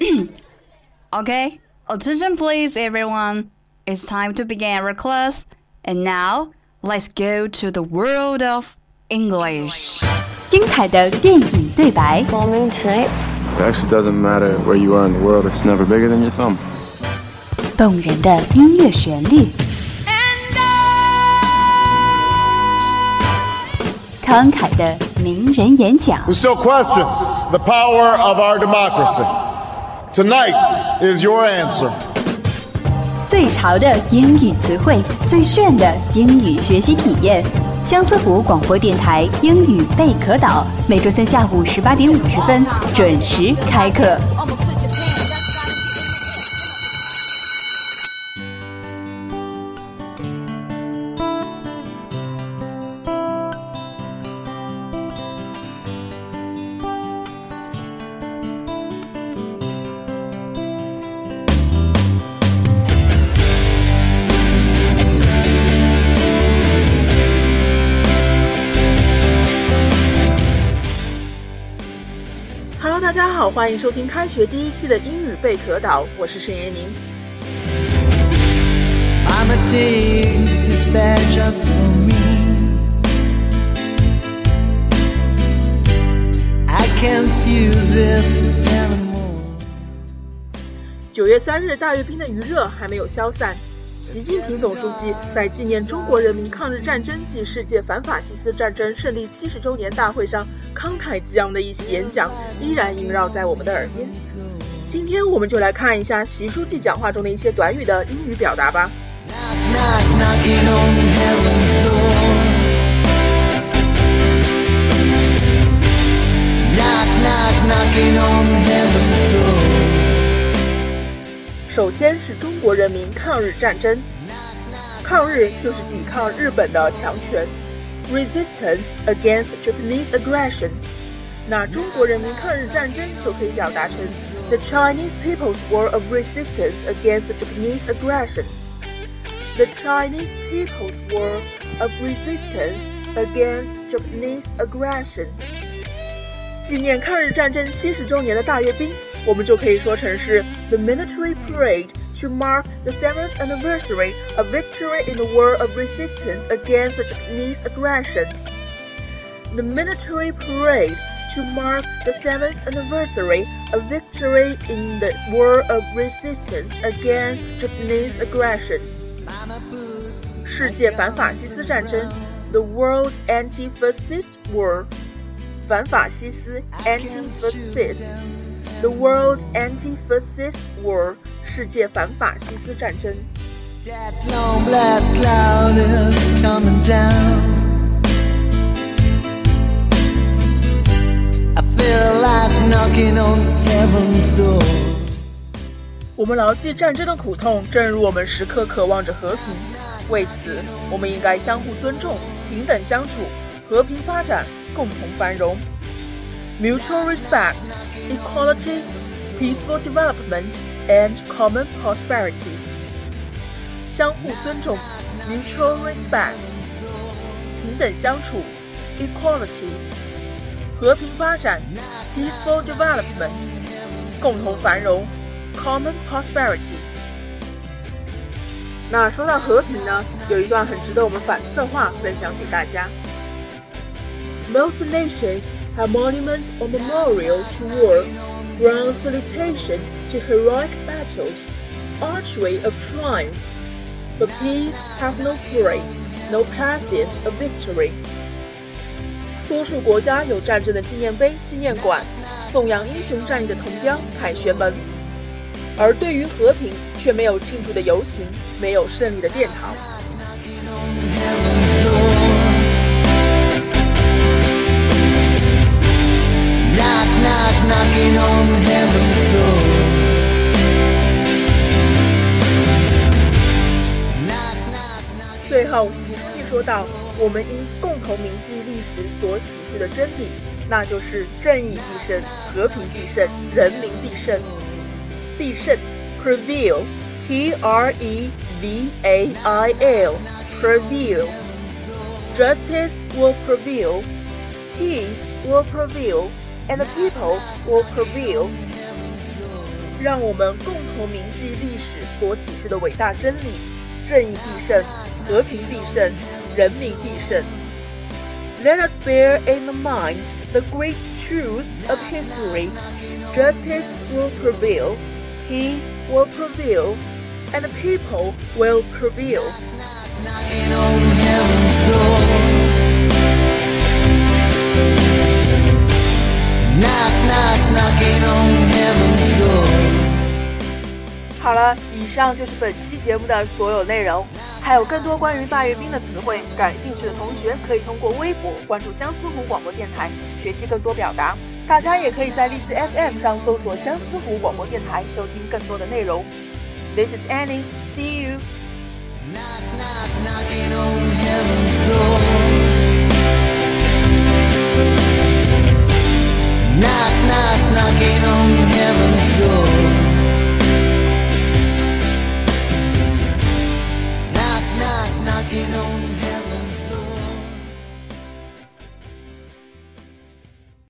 Okay, attention please everyone. It's time to begin our class. And now, let's go to the world of English. 精彩的电影对白， Bombing tonight? It actually doesn't matter where you are in the world, it's never bigger than your thumb. 动人的音乐旋律，慷慨的名人演讲， who still questions the power of our democracy. Tonight is your answer. 最潮的英语词汇，最炫的英语学习体验。相思湖广播电台英语贝壳岛，每周三下午十八点五十分准时开课。Hello，大家好，欢迎收听开学第一期的英语贝壳岛，我是沈岩宁。九月三日，大阅兵的余热还没有消散，习近平总书记在纪念中国人民抗日战争暨世界反法西斯战争胜利七十周年大会上慷慨激昂的一席演讲，依然萦绕在我们的耳边。今天我们就来看一下习书记讲话中的一些短语的英语表达吧。Knock, knock, knocking on heaven's door. 首先是中国人民抗日战争，抗日就是抵抗日本的强权，resistance against Japanese aggression。那中国人民抗日战争就可以表达成 the Chinese People's War of Resistance against Japanese aggression。The Chinese People's War of Resistance against Japanese aggression。纪念抗日战争七十周年的大阅兵， 我们就可以说成是 the military parade to mark the seventh anniversary of victory in the war of resistance against the Japanese aggression. The military parade to mark the seventh anniversary of victory in the war of resistance against Japanese aggression. 世界反法西斯战争，the World Anti-Fascist War，反法西斯 （anti-fascist），the World Anti-Fascist War，世界反法西斯战争。That long black cloud is coming down. I feel like knocking on heaven's door. 我们牢记战争的苦痛，正如我们时刻渴望着和平。为此，我们应该相互尊重、平等相处、和平发展、共同繁荣。Mutual respect, equality, peaceful development, and common prosperity. 相互尊重 （mutual respect），平等相处 （equality），和平发展 （peaceful development），共同繁荣 （common prosperity）。那说到和平呢，有一段很值得我们反思的话分享给大家。Most nations have monuments or memorial to war, bronze salutation to heroic battles, archway of triumph. But peace has no parade, no pageant of victory. 多数国家有战争的纪念碑、纪念馆，颂扬英雄战役的铜雕、凯旋门，而对于和平却没有庆祝的游行，没有胜利的殿堂。 总，书记说道：“我们应共同铭记历史所启示的真理，那就是正义必胜，和平必胜，人民必胜。必胜 prevail，p r e v a i l，prevail。Justice will prevail, peace will prevail, and people will prevail. 让我们共同铭记历史所启示的伟大真理：正义必胜，和平必胜，人民必胜。Let us bear in mind the great truth of history. Justice will prevail, peace will prevail, and the people will prevail. knocking on heaven's door. Knock, knock, knocking on heaven's door. 好了，以上就是本期节目的所有内容。 还有更多关于大阅兵的词汇，感兴趣的同学可以通过微博关注相思湖广播电台，学习更多表达。大家也可以在历史 FM 上搜索相思湖广播电台，收听更多的内容。This is Annie. See you. Knock, knock, knocking on heaven's door. Knock, knock, knocking on heaven's door.